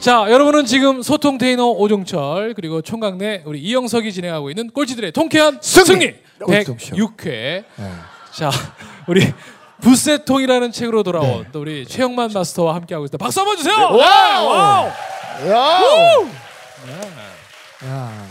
자, 여러분은 지금 소통 테이너 오종철 그리고 총각네 우리 이영석이 진행하고 있는 꼴찌들의 통쾌한 승리, 승리! 꼴찌쇼. 106회. 자, 우리 부세통이라는 책으로 돌아온 또 우리 최영만 마스터와 함께하고 있다. 박수 한번 주세요. 와우! 야. 야.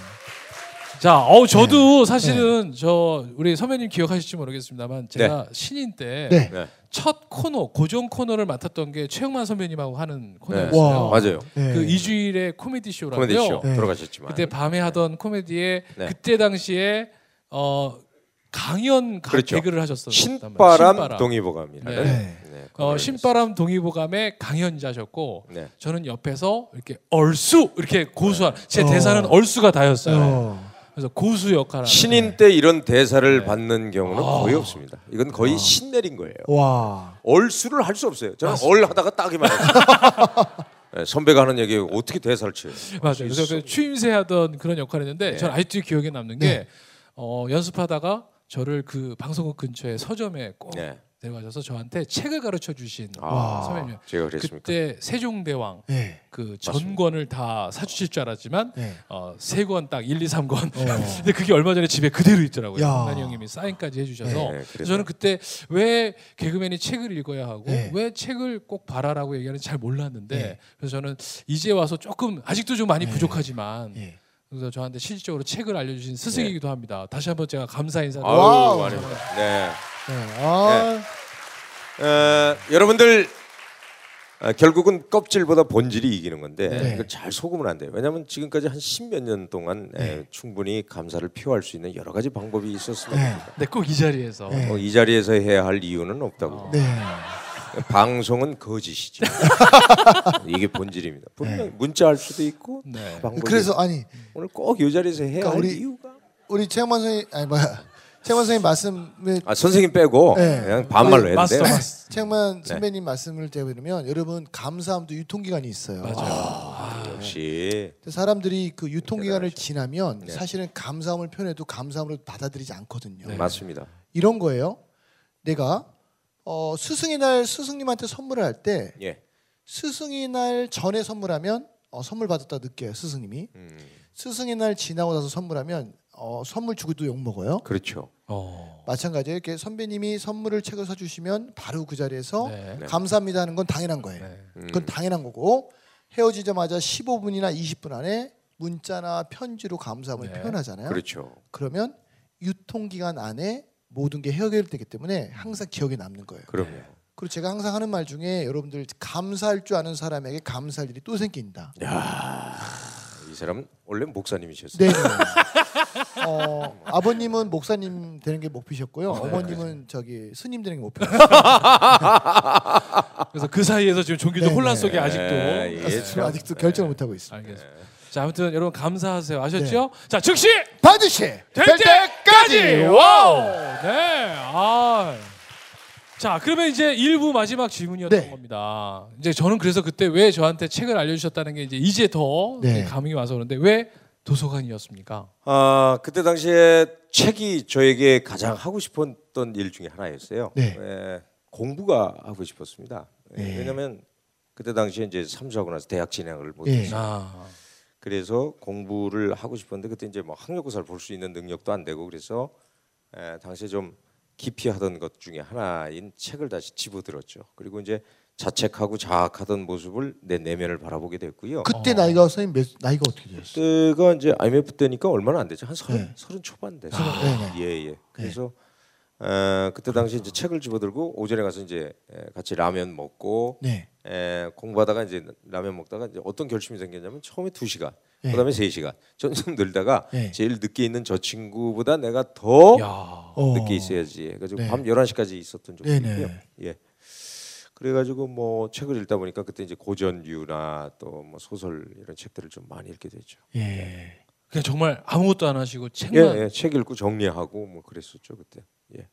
자, 어 저도 사실은 저 우리 선배님 기억하실지 모르겠습니다만 제가 신인 때 네. 네. 첫 코너 고정 코너를 맡았던 게 최영만 선배님하고 하는 네. 코너였어요. 와. 맞아요. 네. 그 이주일의 코미디 쇼라고요. 코미디 쇼 네. 돌아가셨지만. 그때 밤에 하던 코미디에 네. 그때 당시에 어 강연 가- 그렇죠. 개그를 하셨었단 말이에요. 신바람, 신바람. 동의보감이라는 네. 네. 네, 어, 신바람 동의보감의 강연자셨고 네. 저는 옆에서 이렇게 얼쑤 이렇게 고수한 제 어. 대사는 얼쑤가 다였어요. 어. 그래서 고수 역할을 신인 때 이런 대사를 네. 받는 경우는 아. 거의 없습니다. 이건 거의 신 내린 거예요. 와. 얼수를 할 수 없어요. 저는. 얼 하다가 딱이만 했어요. 네, 선배가 하는 얘기 어떻게 대사를 쳐요? 맞아요. 그래서 그 추임새 하던 그런 역할이었는데 네. 저는 아직도 기억에 남는 게 어, 연습하다가 저를 그 방송국 근처에 서점에 꼭 네. 내려가셔서 저한테 책을 가르쳐 주신 아, 선배님. 제가 그랬습니까? 그때 세종대왕 네. 그 전권을 다 사주실 줄 알았지만 네. 어, 세권 딱 1, 2, 3권. 어. 근데 그게 얼마 전에 집에 그대로 있더라고요. 야. 강난이 형님이 사인까지 해주셔서 네. 저는 그때 왜 개그맨이 책을 읽어야 하고 네. 왜 책을 꼭 봐라라고 얘기하는지 잘 몰랐는데 네. 그래서 저는 이제 와서 조금 아직도 좀 많이 네. 부족하지만 예. 그래서 저한테 실질적으로 책을 알려주신 스승이기도 합니다. 다시 한번 제가 감사. 아닙니다. 네. 네. 아. 어, 여러분들 아, 결국은 껍질보다 본질이 이기는 건데 네. 이걸 잘 속으면 안 돼요. 왜냐하면 지금까지 한 십몇 년 동안 에, 네. 충분히 감사를 표할 수 있는 여러 가지 방법이 있었으면 네. 네, 꼭이 자리에서 네. 어, 이 자리에서 해야 할 이유는 없다고. 어. 네. 방송은 거짓이죠. 이게 본질입니다. 분명 문자 할 수도 있고 네. 방법이 그래서 아니 오늘 꼭 이 자리에서 해야 그러니까 할 우리- 이유가 우리 최영만 선생님 아니 뭐야 최영만 선생님 말씀을 아 선생님 빼고 네. 그냥 반말로 해도 마스터. 최영만 네. 선배님 말씀을 들으면 여러분 감사함도 유통기간이 있어요. 맞아요. 역시 근데 사람들이 그 유통기간을 대단하시죠. 지나면 네. 사실은 감사함을 표현해도 감사함으로 받아들이지 않거든요. 네. 맞습니다. 이런 거예요. 내가 어, 스승의 날 스승님한테 선물을 할때 예. 스승의 날 전에 선물하면 어, 선물 받았다 느껴요 스승님이. 음, 스승의 날 지나고 나서 선물하면 어, 선물 주고도 욕 먹어요. 그렇죠. 어. 마찬가지예요. 이렇게 선배님이 선물을 책을 사주시면 바로 그 자리에서 네. 네. 감사합니다 하는 건 당연한 거예요. 네. 음, 그건 당연한 거고 헤어지자마자 15분이나 20분 안에 문자나 편지로 감사함을 네. 표현하잖아요. 그렇죠. 그러면 유통기간 안에 모든 게 해결되기 때문에 항상 기억에 남는 거예요. 그럼요. 그리고 제가 항상 하는 말 중에 여러분들 감사할 줄 아는 사람에게 감사할 일이 또 생긴다. 이 사람 원래 목사님이셨어요. 네. 어, 아버님은 목사님 되는 게 목표셨고요. 네. 어머님은 저기 스님 되는 게 목표. 그래서 그 사이에서 지금 종교적 네, 혼란 네. 속에 아직도 예, 예, 참. 아직도 결정을 못 하고 있습니다. 알겠습니다. 자 아무튼 여러분 감사하세요. 아셨죠? 자 즉시 반드시 될 때까지 와우. 네. 아. 자 그러면 이제 일부 마지막 질문이었던 네. 겁니다. 이제 저는 그래서 그때 왜 저한테 책을 알려주셨다는 게 이제 이제 더 네. 감이 와서 그런데 왜 도서관이었습니까? 아 그때 당시에 책이 저에게 가장 하고 싶었던 일 중에 하나였어요. 네. 에, 공부가 하고 싶었습니다. 에, 네. 왜냐하면 그때 당시에 이제 삼수하고 나서 대학 진학을 예. 못했어요. 아. 그래서 공부를 하고 싶었는데 그때 이제 뭐 학력고사를 볼 수 있는 능력도 안 되고 그래서 에, 당시에 좀 기피하던 것 중에 하나인 책을 다시 집어들었죠. 그리고 이제 자책하고 자학하던 모습을 내 내면을 바라보게 됐고요. 그때 어. 나이가 선생님 몇, 나이가 어떻게 되셨어요? 그때가 이제 IMF 때니까 얼마나 안 되죠? 한 서른 네. 서른 초반 됐어요. 아, 네네. 예 예. 그래서 어, 그때 당시 이제 책을 집어들고 오전에 가서 이제 에, 같이 라면 먹고 네. 에, 공부하다가 이제 라면 먹다가 이제 어떤 결심이 생겼냐면 처음에 두 시간, 네. 그다음에 세 시간. 점점 늘다가 네. 제일 늦게 있는 저 친구보다 내가 더 야. 어. 늦게 있어야지. 그래가지고 네. 밤 11시까지 있었던 적도 네네. 있고요. 예. 그래가지고 뭐 책을 읽다 보니까 그때 이제 고전류나 또 뭐 소설 이런 책들을 좀 많이 읽게 됐죠. 예. 그냥 정말 아무것도 안 하시고 예, 책만. 예, 책 읽고 정리하고 뭐 그랬었죠 그때. 예.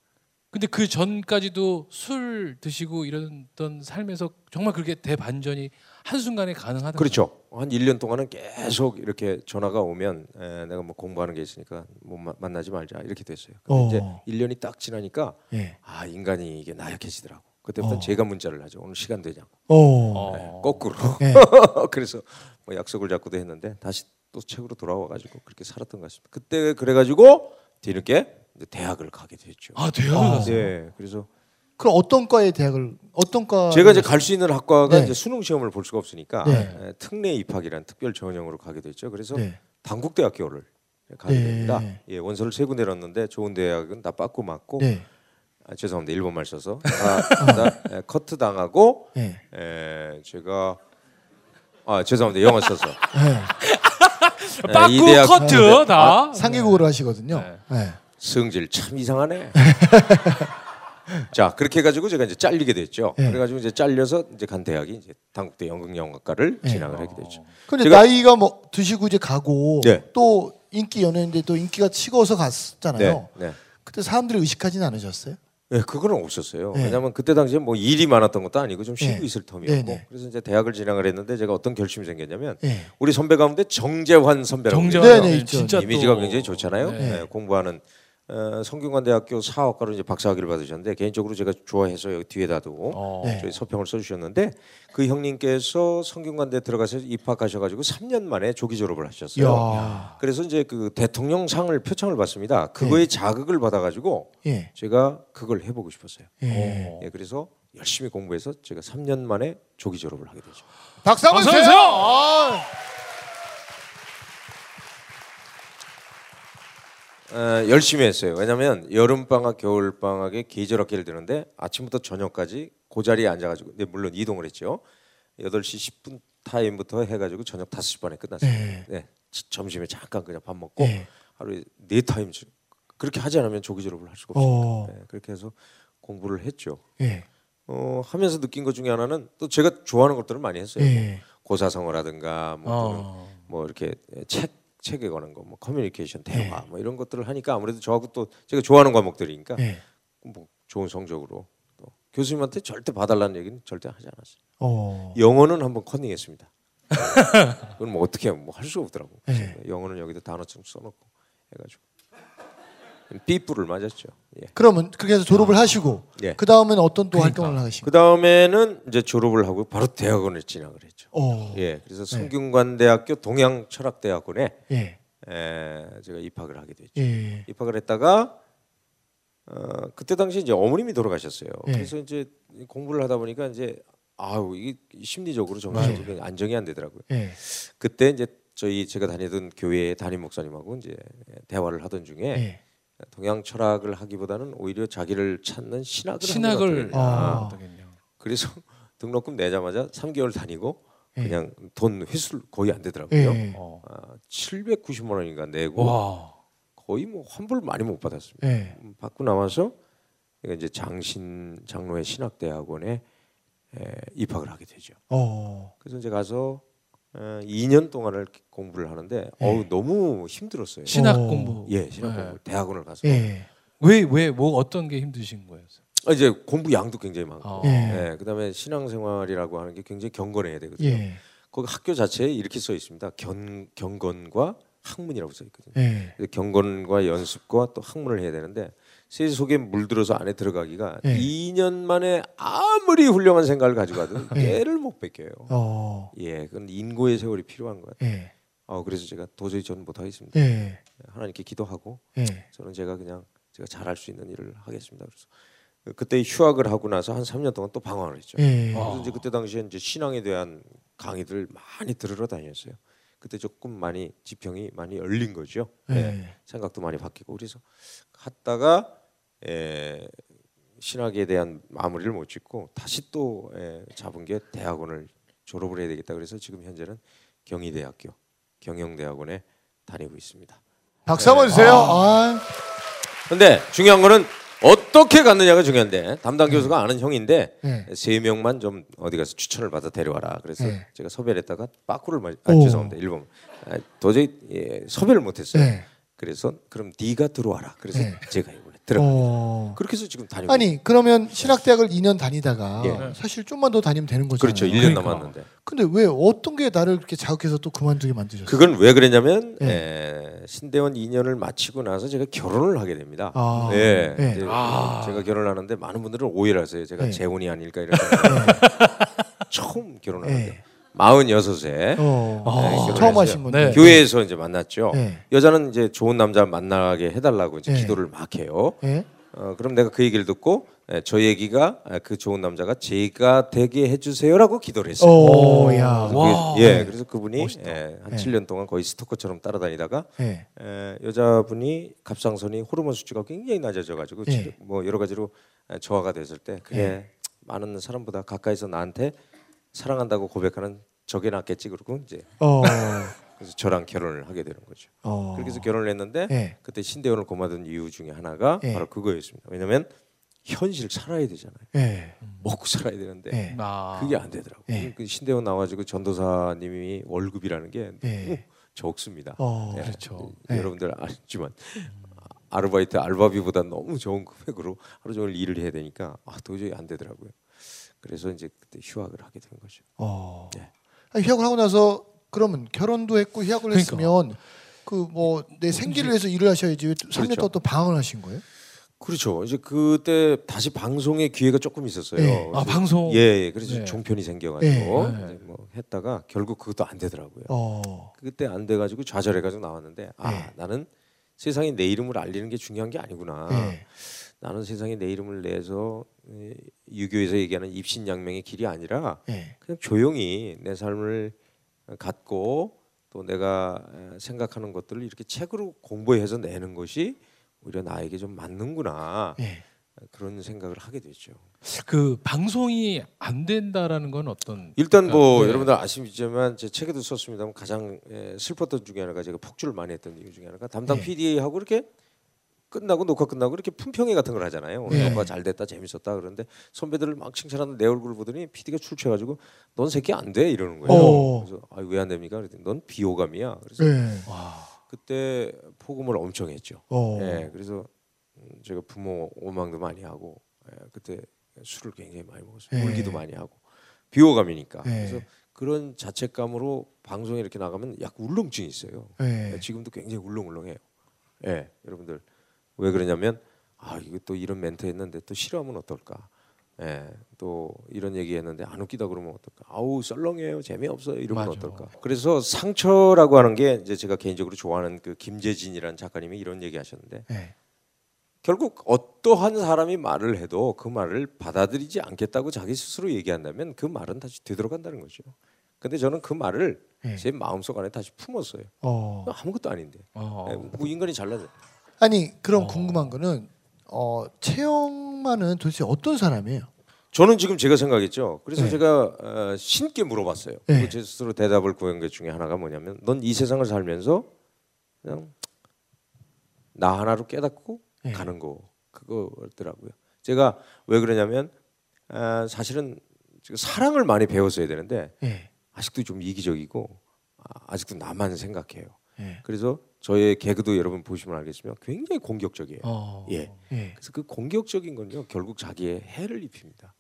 근데 그 전까지도 술 드시고 이러던 삶에서 정말 그렇게 대반전이 한 순간에 가능하다. 그렇죠. 한 1년 동안은 계속 이렇게 전화가 오면 에, 내가 뭐 공부하는 게 있으니까 뭐 마- 만나지 말자 이렇게 됐어요. 근데 어. 이제 1년이 딱 지나니까 예. 아 인간이 이게 나약해지더라고. 그때부터 어. 제가 문자를 하죠. 오늘 시간 되냐고. 어. 네, 어. 거꾸로. 네. 그래서 뭐 약속을 잡고도 했는데 다시 또 책으로 돌아와 가지고 그렇게 살았던 것 같습니다. 그때 그래 가지고 뒤늦게 이제 대학을 가게 됐죠. 아 대학을 아. 갔어요. 네, 그래서 그럼 어떤 과에 대학을 어떤 과? 제가 이제 갈 수 있는 학과가 네. 이제 수능 시험을 볼 수가 없으니까 네. 에, 특례 입학이라는 특별 전형으로 가게 됐죠. 그래서 네. 단국대학교를 가게 네. 됩니다. 예, 원서를 세 군데 넣었는데 좋은 대학은 다 빠꾸 맞고 네. 아, 죄송합니다 일본 말 써서 다, 다 에, 커트 당하고 네. 에, 제가 아 죄송합니다 영어 써서 네. 에, 빠꾸 커트 다. 상계국어를 하시거든요. 네. 네. 성질 참 이상하네. 자 그렇게 해가지고 제가 이제 잘리게 됐죠. 네. 그래가지고 이제 잘려서 이제 간 대학이 이제 단국대 연극영화과를 네. 진학을 하게 됐죠. 근데 제가- 나이가 뭐 드시고 이제 가고 네. 또 인기 연예인데 또 인기가 식어서 갔잖아요. 네, 네. 그때 사람들이 의식하지는 않으셨어요? 네, 그거는 없었어요. 네. 왜냐하면 그때 당시에 뭐 일이 많았던 것도 아니고 좀 쉬고 네. 있을 텀이었고 네, 네. 그래서 이제 대학을 진학을 했는데 제가 어떤 결심이 생겼냐면 네. 우리 선배 가운데 정재환 선배라고 정재환 네, 네, 네, 네, 있죠. 진짜 이미지가 또- 굉장히 좋잖아요. 네. 네, 공부하는 어, 성균관대학교 사학과로 이제 박사학위를 받으셨는데 개인적으로 제가 좋아해서 여기 뒤에다 두고 어. 네. 저희 서평을 써주셨는데 그 형님께서 성균관대 들어가서 입학하셔가지고 3년 만에 조기 졸업을 하셨어요. 야. 그래서 이제 그 대통령상을 표창을 받습니다. 그거의 자극을 받아가지고 예. 제가 그걸 해보고 싶었어요. 예. 어. 예, 그래서 열심히 공부해서 제가 3년 만에 조기 졸업을 하게 되죠. 박수 한번 주세요. 주세요. 아. 어, 열심히 했어요. 왜냐하면 여름 방학, 겨울 방학에 계절 학기를 듣는데 아침부터 저녁까지 그 자리에 앉아가지고, 네, 물론 이동을 했죠. 8시 10분 타임부터 해가지고 저녁 5시 반에 끝났습니다. 네. 네, 지- 점심에 잠깐 그냥 밥 먹고 예. 하루에 네 타임 주- 그렇게 하지 않으면 조기 졸업을 할 수가 없습니다. 어. 네, 그렇게 해서 공부를 했죠. 예. 어, 하면서 느낀 것 중에 하나는 또 제가 좋아하는 것들을 많이 했어요. 예. 고사성어라든가 뭐, 어. 뭐 이렇게 책 책에 관한 거, 뭐 커뮤니케이션 대화 뭐 이런 것들을 하니까 아무래도 저하고 또 제가 좋아하는 과목들이니까 예. 뭐 좋은 성적으로 또 교수님한테 절대 봐달라는 얘기는 절대 하지 않았어요. 어. 영어는 한번 컨닝했습니다. 그건 뭐 어떻게 뭐 할 수가 없더라고. 네. 영어는 여기다 단어좀 써놓고 해가지고 삐뿔을 맞았죠. 예. 그러면 그렇게 해서 졸업을 하시고 예. 그 다음에는 어떤 또 그러니까. 활동을 하신 그 다음에는 이제 졸업을 하고 바로 대학원에 진학을 했죠. 어. 예, 그래서 성균관대학교 동양철학대학원에 예. 에, 제가 입학을 하게 됐죠. 예. 입학을 했다가 어, 그때 당시 이제 어머님이 돌아가셨어요. 예. 그래서 이제 공부를 하다 보니까 이제 아우 이게 심리적으로 정신적으로 안정이 안 되더라고요. 예. 그때 이제 저희 제가 다니던 교회의 담임 목사님하고 이제 대화를 하던 중에 예. 동양 철학을 하기보다는 오히려 자기를 찾는 신학을 신학을 아. 그래서 등록금 내자마자 3개월 다니고 예. 그냥 돈 회수 거의 안 되더라고요. 예. 어. 아, 790만 원인가 내고 와. 거의 뭐 환불 많이 못 받았습니다. 예. 음, 받고 나와서 이제 장신 장로의 신학대학원에 에, 입학을 하게 되죠. 어. 그래서 이제 가서 어, 2년 동안을 공부를 하는데 어우 너무 힘들었어요. 신학 어. 공부. 예, 신학 네. 공부 대학원을 가서 예. 왜왜 뭐 어떤 게 힘드신 거예요? 아, 이제 공부 양도 굉장히 많고, 어. 예. 예, 그다음에 신앙생활이라고 하는 게 굉장히 경건해야 되거든요. 예. 거기 학교 자체에 이렇게 써 있습니다. 견, 경건과 학문이라고 써 있거든요. 예. 경건과 연습과 또 학문을 해야 되는데 세 속에 물들어서 안에 들어가기가 예. 2년 만에 아무리 훌륭한 생각을 가지고 가도 예. 깨를 못 뺏겨요. 어. 예, 그건 인고의 세월이 필요한 것 같아요. 예. 어, 그래서 제가 도저히 저는 못하겠습니다. 예. 하나님께 기도하고 예. 저는 제가 그냥 제가 잘할 수 있는 일을 하겠습니다. 그래서 그때 휴학을 하고 나서 한 3년 동안 또 방황을 했죠. 예. 그래서 이제 그때 당시에 이제 신앙에 대한 강의들 많이 들으러 다녔어요. 그때 조금 많이 지평이 많이 열린 거죠. 예, 예. 생각도 많이 바뀌고 그래서 갔다가 에, 신학에 대한 마무리를 못 짓고 다시 또 에, 잡은 게 대학원을 졸업을 해야 되겠다. 그래서 지금 현재는 경희대학교 경영대학원에 다니고 있습니다. 박수 한번 주세요. 아. 근데 중요한 거는 어떻게 갔느냐가 중요한데 담당 교수가 아는 형인데 예. 세 명만 좀 어디 가서 추천을 받아 데려와라. 그래서 네. 제가 섭외를 했다가 빠꾸를 맞. 아 오. 죄송합니다. 일본. 아, 도저히 예, 섭외를 못했어요. 예. 그래서 그럼 네가 들어와라. 그래서 네. 제가 이걸 들어가. 어. 그렇게 해서 지금 다니고. 아니 그러면 신학대학을 2년 다니다가 예. 사실 좀만 더 다니면 되는 거잖아요. 그렇죠. 1년 그러니까. 남았는데. 근데 왜 어떤 게 나를 그렇게 자극해서 또 그만두게 만드셨어요? 그건 왜 그랬냐면 예. 에, 신대원 2년을 마치고 나서 제가 결혼을 하게 됩니다. 아. 네. 예. 이제 아. 제가 결혼을 하는데 많은 분들은 오해를 하세요. 제가 예. 재혼이 아닐까 이렇게 처음 결혼하는데 예. 46에 어. 아, 네, 처음 결혼했어요. 하신 건데. 네. 교회에서 이제 만났죠. 예. 여자는 이제 좋은 남자 만나게 해달라고 이제 예. 기도를 막 해요. 예. 어, 그럼 내가 그 얘기를 듣고 에, 저 얘기가 에, 그 좋은 남자가 제가 되게 해주세요라고 기도를 했어요. 오, 야. 그래서 와. 그게- 예, 네. 그래서 그분이 멋있다. 예, 한 예. 7년 동안 거의 스토커처럼 따라다니다가 예. 에, 여자분이 갑상선이 호르몬 수치가 굉장히 낮아져가지고 예. 뭐 여러 가지로 에, 저하가 됐을 때 그래 많은 사람보다 가까이서 나한테 사랑한다고 고백하는 저게 낫겠지 그러고 이제 어. 그래서 저랑 결혼을 하게 되는 거죠. 어. 그렇게 해서 결혼을 했는데 예. 그때 신대원을 고마던 이유 중에 하나가 예. 바로 그거였습니다. 왜냐하면 현실 살아야 되잖아요. 예. 먹고 살아야 되는데 예. 아. 그게 안 되더라고요. 예. 그 신대원 나와가지고 전도사님이 월급이라는 게 예. 너무 적습니다. 어. 예. 그렇죠. 예. 여러분들 아시지만 아르바이트 알바비보다 너무 좋은 금액으로 하루 종일 일을 해야 되니까 아, 도저히 안 되더라고요. 그래서 이제 그때 휴학을 하게 된 거죠. 어. 예. 아니, 휴학을 하고 나서 그러면 결혼도 했고 휴학을 그러니까. 했으면 그 뭐 내 생계를 위해서 일을 하셔야지 왜 3년 그렇죠. 동안 또 방황을 하신 거예요? 그렇죠. 이제 그때 다시 방송의 기회가 조금 있었어요. 예. 아 방송. 예, 예. 그래서 네. 종편이 생겨가지고 예. 이제 뭐 했다가 결국 그것도 안 되더라고요. 어. 그때 안 돼가지고 좌절해가지고 나왔는데 아 예. 나는 세상에 내 이름을 알리는 게 중요한 게 아니구나. 예. 나는 세상에 내 이름을 내서 에, 유교에서 얘기하는 입신양명의 길이 아니라 예. 그냥 조용히 내 삶을 갖고 또 내가 에, 생각하는 것들을 이렇게 책으로 공부해서 내는 것이 오히려 나에게 좀 맞는구나 예. 그런 생각을 하게 되죠. 그 방송이 안 된다라는 건 어떤? 일단 뭐 네. 여러분들 아시겠지만 제 책에도 썼습니다만 가장 에, 슬펐던 중에 하나가 제가 폭주를 많이 했던 이유 중에 하나가 담당 네. PD하고 이렇게 끝나고 녹화 끝나고 이렇게 품평회 같은 걸 하잖아요. 네. 녹화 잘 됐다 재밌었다 그러는데 선배들을 막 칭찬하는 내 얼굴을 보더니 PD가 출 취해가지고 넌 새끼 안 돼 이러는 거예요. 어. 그래서 아, 왜 안 됩니까? 그랬더니 넌 비호감이야. 그래서 예. 와. 그때 폭음을 엄청 했죠. 어. 예, 그래서 음, 제가 부모 원망도 많이 하고 예, 그때 술을 굉장히 많이 먹었어요. 예. 울기도 많이 하고 비호감이니까. 예. 그래서 그런 자책감으로 방송에 이렇게 나가면 약 울렁증이 있어요. 예. 예, 지금도 굉장히 울렁울렁해요. 예, 여러분들 왜 그러냐면 아 이거 또 이런 멘트 했는데 또 싫어하면 어떨까? 예, 또 이런 얘기 했는데 안 웃기다 그러면 어떨까? 아우 썰렁해요, 재미없어요 이러면 맞아. 어떨까? 그래서 상처라고 하는 게 이제 제가 개인적으로 좋아하는 그 김재진이라는 작가님이 이런 얘기하셨는데 예. 결국 어떠한 사람이 말을 해도 그 말을 받아들이지 않겠다고 자기 스스로 얘기한다면 그 말은 다시 되돌아간다는 거죠. 근데 저는 그 말을 예. 제 마음속 안에 다시 품었어요. 어. 아무것도 아닌데. 어. 예, 뭐 인간이 잘나서 아니 그럼 어. 궁금한 거는 어, 채영만은 도대체 어떤 사람이에요? 저는 지금 제가 생각했죠. 그래서 네. 제가 어, 신께 물어봤어요. 네. 그리고 제 스스로 대답을 구한 것 중에 하나가 뭐냐면 넌 이 세상을 살면서 그냥 나 하나로 깨닫고 네. 가는 거 그거더라고요. 제가 왜 그러냐면 아, 사실은 지금 사랑을 많이 배웠어야 되는데 예. 아직도 좀 이기적이고 아, 아직도 나만 생각해요. 예. 그래서 저의 개그도 여러분 보시면 알겠지만 굉장히 공격적이에요. 어. 예. 예. 그래서 그 공격적인 건요 결국 자기의 해를 입힙니다.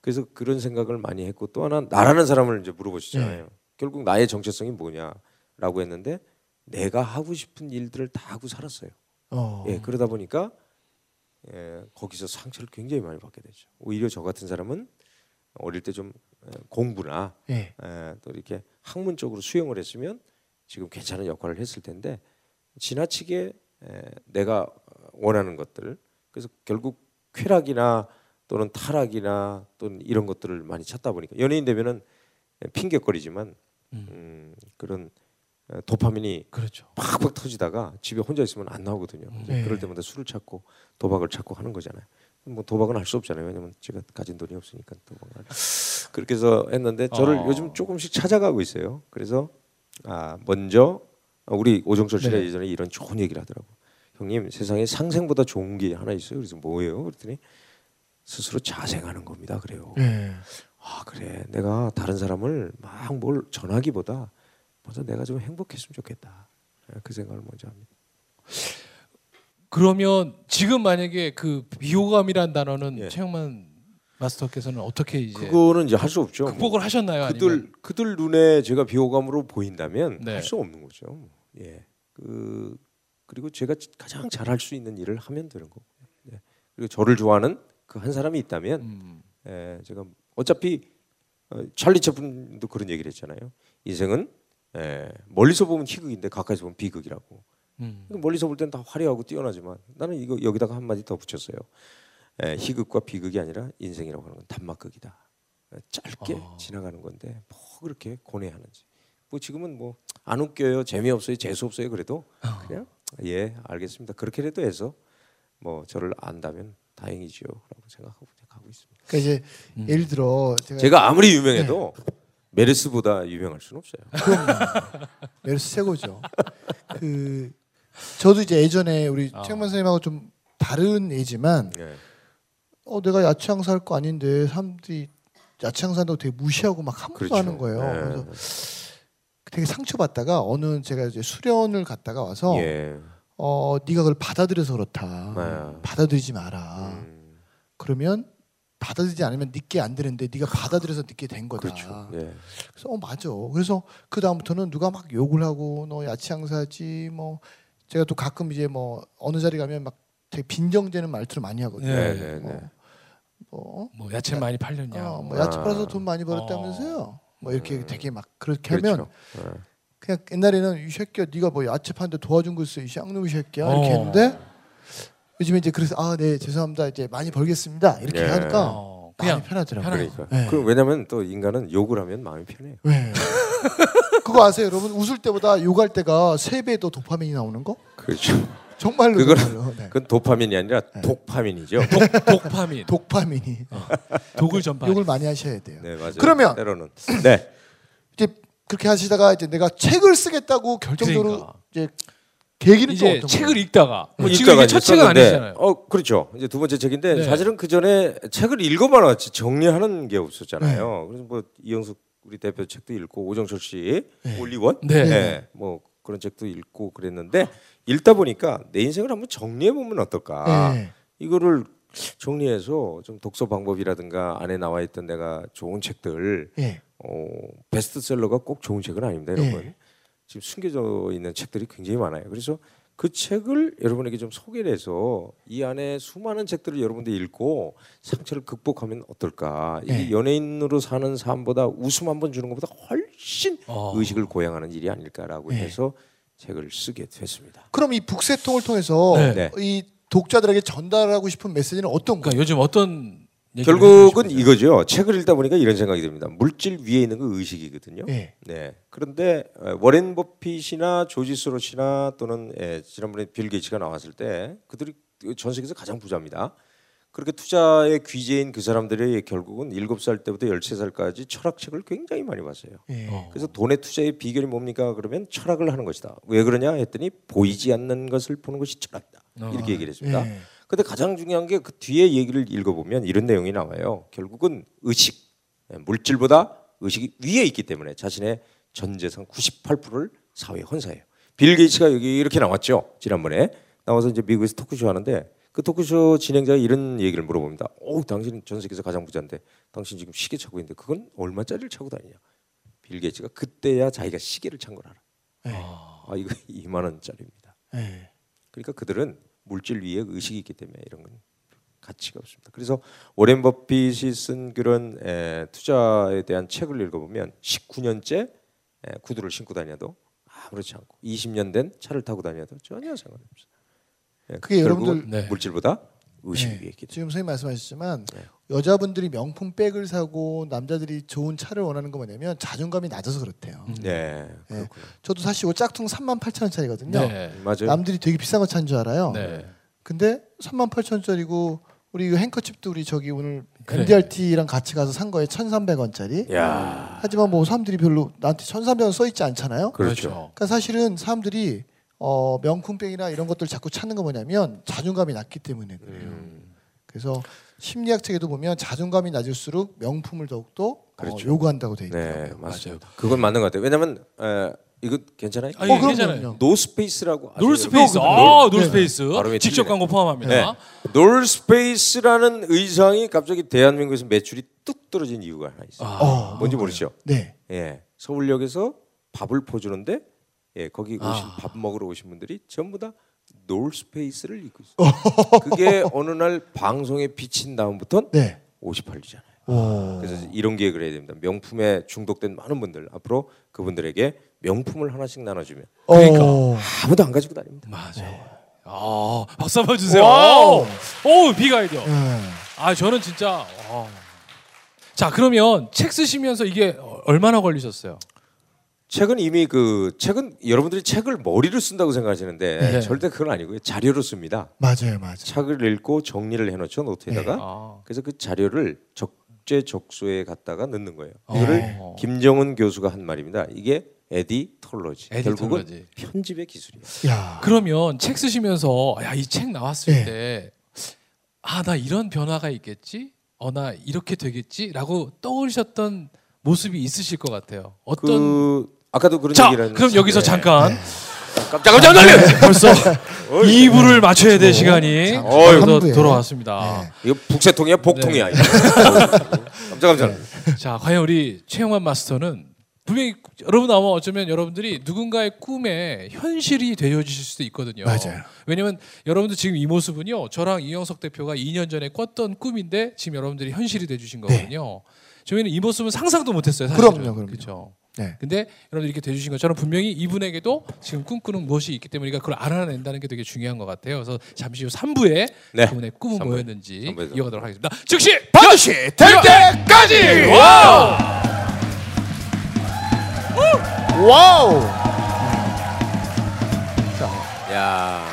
그래서 그런 생각을 많이 했고 또 하나 나라는 사람을 이제 물어보시잖아요. 결국 나의 정체성이 뭐냐라고 했는데 내가 하고 싶은 일들을 다 하고 살았어요. 어. 예, 그러다 보니까 예, 거기서 상처를 굉장히 많이 받게 되죠. 오히려 저 같은 사람은 어릴 때 좀 공부나 예. 에, 또 이렇게 학문적으로 수용을 했으면 지금 괜찮은 역할을 했을 텐데 지나치게 에, 내가 원하는 것들 그래서 결국 쾌락이나 또는 타락이나 또는 이런 것들을 많이 찾다 보니까 연예인 되면은 핑계거리지만 음, 그런 에, 도파민이 그렇죠. 팍팍 터지다가 집에 혼자 있으면 안 나오거든요. 네. 그럴 때마다 술을 찾고 도박을 찾고 하는 거잖아요. 뭐 도박은 할 수 없잖아요. 왜냐면 제가 가진 돈이 없으니까 도박을 할 그렇게 해서 했는데 저를 어. 요즘 조금씩 찾아가고 있어요. 그래서 아 먼저 우리 오정철 씨가 네. 예전에 이런 좋은 얘기를 하더라고. 형님 세상에 상생보다 좋은 게 하나 있어요. 그래서 뭐예요? 그랬더니 스스로 자생하는 겁니다. 그래요. 예. 아 그래 내가 다른 사람을 막 뭘 전하기보다 먼저 내가 좀 행복했으면 좋겠다 그 생각을 먼저 합니다. 그러면 지금 만약에 그 비호감이란 단어는 예. 최영만 마스터께서는 어떻게 이제 그거는 이제 할 수 없죠. 극복을 하셨나요? 그들 아니면 그들 눈에 제가 비호감으로 보인다면 네. 할수 없는 거죠. 예. 그 그리고 제가 가장 잘할 수 있는 일을 하면 되는 거고. 예. 그리고 저를 좋아하는 그 한 사람이 있다면 음. 예, 제가 어차피 어, 찰리 채플린도 그런 얘기를 했잖아요. 인생은 예, 멀리서 보면 희극인데 가까이서 보면 비극이라고. 음. 멀리서 볼 땐 다 화려하고 뛰어나지만 나는 이거 여기다가 한 마디 더 붙였어요. 에, 희극과 비극이 아니라 인생이라고 하는 건 단막극이다. 에, 짧게 어. 지나가는 건데 뭐 그렇게 고뇌하는지. 뭐 지금은 뭐 안 웃겨요, 재미없어요, 재수 없어요. 그래도 그냥 예 알겠습니다. 그렇게라도 해서 뭐 저를 안다면 다행이죠라고 생각하고 가고 있습니다. 그러니까 이제 음. 예를 들어 제가, 제가 아무리 유명해도 메르스보다 유명할 수는 없어요. 메르스 최고죠. 그 저도 이제 예전에 우리 아. 최영만 선생님하고 좀 다른 예지만 예. 어 내가 야채 장사 할 거 아닌데 사람들이 야채 장사한다고 되게 무시하고 막 함부로 그렇죠. 하는 거예요. 예. 그래서 되게 상처받다가 어느 제가 이제 수련을 갔다가 와서 예. 어 네가 그걸 받아들여서 그렇다. 네. 받아들이지 마라. 음, 그러면 받아들이지 않으면 늦게 안 되는데 네가 받아들여서 늦게 된 거다. 그렇죠. 예. 그래서 어 맞아. 그래서 그 다음부터는 누가 막 욕을 하고 너 야채 장사지 뭐 제가 또 가끔 이제 뭐 어느 자리 가면 막 되게 빈정대는 말투를 많이 하거든요. 네, 네, 네. 어, 뭐, 뭐 야채 많이 팔렸냐? 어, 뭐 뭐. 야채 아. 팔아서 돈 많이 벌었다면서요. 뭐 이렇게 음. 되게 막 그렇게 하면 그렇죠. 예. 그냥 옛날에는 이 새끼야 네가 뭐 야채 파는데 도와준 거 있어 이 쌍놈 이 새끼야 어. 이렇게 했는데 요즘에 이제 그래서 아 네 죄송합니다 이제 많이 벌겠습니다 이렇게 예. 하니까 어, 그냥 편하더라고요. 그러니까. 네. 그 왜냐면 또 인간은 욕을 하면 마음이 편해요. 왜? 그거 아세요, 여러분? 웃을 때보다 욕할 때가 세 배 더 도파민이 나오는 거? 그렇죠. 정말로 그거는- 정말로. 네. 그건 도파민이 아니라 독파민이죠. 독 파민, 독파민이 독을 전파. 욕을 많이 하셔야 돼요. 네 맞아요. 그러면- 때로는 네 이제 그렇게 하시다가 이제 내가 책을 쓰겠다고 결정적으로 그러니까. 이제 계기는 또 이제 어떤 책을 거예요? 읽다가 뭐 지금 이게 첫 책은 아니잖아요. 어 그렇죠. 이제 두 번째 책인데 네. 사실은 그 전에 책을 읽어만 왔지 정리하는 게 없었잖아요. 그래서 뭐 이영숙 우리 대표 책도 읽고 오정철 씨 올리원 네. 네. 뭐 그런 책도 읽고 그랬는데 읽다 보니까 내 인생을 한번 정리해 보면 어떨까. 네. 이거를 정리해서 좀 독서 방법이라든가 안에 나와 있던 내가 좋은 책들 예. 어, 베스트셀러가 꼭 좋은 책은 아닙니다, 예. 여러분. 지금 숨겨져 있는 책들이 굉장히 많아요. 그래서 그 책을 여러분에게 좀 소개를 해서 이 안에 수많은 책들을 여러분들이 읽고 상처를 극복하면 어떨까? 이게 예. 연예인으로 사는 삶보다 웃음 한 번 주는 것보다 훨씬 어. 의식을 고양하는 일이 아닐까라고 예. 해서 책을 쓰게 됐습니다. 그럼 이 북새통을 통해서 네. 네. 이 독자들에게 전달하고 싶은 메시지는 어떤 거예요? 그러니까 요즘 어떤 결국은? 이거죠. 책을 읽다 보니까 이런 생각이 듭니다. 물질 위에 있는 거 의식이거든요. 예. 네. 그런데 어, 워렌 버핏이나 조지 소로시나 또는 예, 지난번에 빌 게이츠가 나왔을 때 그들이 전 세계에서 가장 부자입니다. 그렇게 투자의 귀재인 그 사람들이 결국은 일곱 살 때부터 열세 살까지 철학책을 굉장히 많이 봤어요. 예. 어. 그래서 돈의 투자의 비결이 뭡니까? 그러면 철학을 하는 것이다. 왜 그러냐 했더니 보이지 않는 것을 보는 것이 철학이다. 어. 이렇게 얘기를 했습니다. 예. 근데 가장 중요한 게 그 뒤에 얘기를 읽어보면 이런 내용이 나와요. 결국은 의식, 예, 물질보다 의식이 위에 있기 때문에 자신의 전 재산 98%를 사회에 헌사해요. 빌 게이츠가 여기 이렇게 나왔죠. 지난번에 나와서 이제 미국에서 토크쇼 하는데 그 토크쇼 진행자가 이런 얘기를 물어봅니다. 오, 당신 전 세계에서 가장 부자인데 당신 지금 시계 차고 있는데 그건 얼마짜리를 차고 다니냐? 빌 게이츠가 그때야 자기가 시계를 찬 걸 알아. 예. 아, 이거 2만 원짜리입니다. 예. 그러니까 그들은 물질 위에 의식이 있기 때문에 이런 건 가치가 없습니다. 그래서 오렌 버핏이 쓴 그런 에, 투자에 대한 책을 읽어보면 19년째 에, 구두를 신고 다녀도 아무렇지 않고 20년 된 차를 타고 다녀도 전혀 상관없어요. 예, 그게 결국은 여러분들- 네. 물질보다 의식 네. 지금 선생님 말씀하셨지만 네. 여자분들이 명품 백을 사고 남자들이 좋은 차를 원하는 거 뭐냐면 자존감이 낮아서 그렇대요. 음. 네, 그렇구나. 저도 사실 이 짝퉁 3만 8천 원짜리거든요. 네. 맞아요. 남들이 되게 비싼 거찬줄 알아요. 네. 근데 3만 8천 원짜리고 우리 이 행커칩도 우리 저기 오늘 그래. MDRT랑 같이 가서 산 거에 1,300원짜리. 야, 하지만 뭐 사람들이 별로 나한테 1,300원 써 있지 않잖아요. 그렇죠. 그러니까 사실은 사람들이 어, 명품백이나 이런 것들 자꾸 찾는 거 뭐냐면 자존감이 낮기 때문에 그래요. 음, 그래서 심리학 책에도 보면 자존감이 낮을수록 명품을 더욱더 어, 그렇죠. 요구한다고 돼 네, 있더라고요. 맞습니다. 그건 맞는 것 같아요. 왜냐하면 에, 이거 괜찮아요? 아, 어, 예, 그럼요, 괜찮아요. 노스페이스라고. 어, 아, 네. 놀스페이스. 발음이 직접 틀리네. 광고 포함합니다. 네. 놀스페이스라는 의상이 갑자기 대한민국에서 매출이 뚝 떨어진 이유가 하나 있어요. 어, 뭔지? 모르시죠? 네. 예, 서울역에서 밥을 퍼주는데 예, 거기 오신 아. 밥 먹으러 오신 분들이 전부 다 놀스페이스를 입고 있어요. 그게 어느 날 방송에 비친 다음부터는 네. 58주잖아요. 오. 그래서 이런 계획을 해야 됩니다. 명품에 중독된 많은 분들 앞으로 그분들에게 명품을 하나씩 나눠주면 그러니까. 어. 아무도 안 가지고 다닙니다. 맞아. 아, 박수 한번 주세요. Wow. 오, big idea. 네. 아, 저는 진짜. 와. 자, 그러면 책 쓰시면서 이게 얼마나 걸리셨어요? 책은 이미 그 책은 여러분들이 책을 머리로 쓴다고 생각하시는데 네. 절대 그건 아니고요. 자료로 씁니다. 맞아요, 맞아요. 책을 읽고 정리를 해놓죠 노트에다가. 아. 그래서 그 자료를 적재적소에 갖다가 넣는 거예요. 어. 이거를 김정운 교수가 한 말입니다. 이게 editology. 결국은 editology. 편집의 기술이에요. 야. 그러면 책 쓰시면서 야, 이 책 나왔을 네. 때 아, 나 이런 변화가 있겠지? 어, 나 이렇게 되겠지?라고 떠오르셨던 모습이 있으실 것 같아요. 어떤 그 아까도 그런 자, 얘기를 그럼 여기서 잠깐 깜짝 깜짝 놀랐 벌써 2부를 맞춰야 될 시간이 자, 벌써. 돌아왔습니다. 네. 이거 북새통이야 복통이야. 네. 이거. 깜짝 깜짝 놀랐 자, 과연 우리 최영만 마스터는 분명히 여러분 아마 어쩌면 여러분들이 누군가의 꿈에 현실이 되어주실 수도 있거든요. 맞아요. 왜냐면 여러분들 지금 이 모습은요, 저랑 이영석 대표가 2년 전에 꿨던 꿈인데 지금 여러분들이 현실이 돼 주신 거거든요. 저희는 이 모습은 상상도 못 했어요. 사실은. 그럼요, 그럼요. 그렇죠. 네. 근데 여러분들 이렇게 돼주신 것처럼 분명히 이분에게도 지금 꿈꾸는 무엇이 있기 때문에 그걸 알아낸다는 게 되게 중요한 것 같아요. 그래서 잠시 후 3부에 네. 그분의 꿈은 삼부에. 뭐였는지 삼부에서. 이어가도록 하겠습니다. 즉시 반드시 될 때까지. 와우! 와우. 야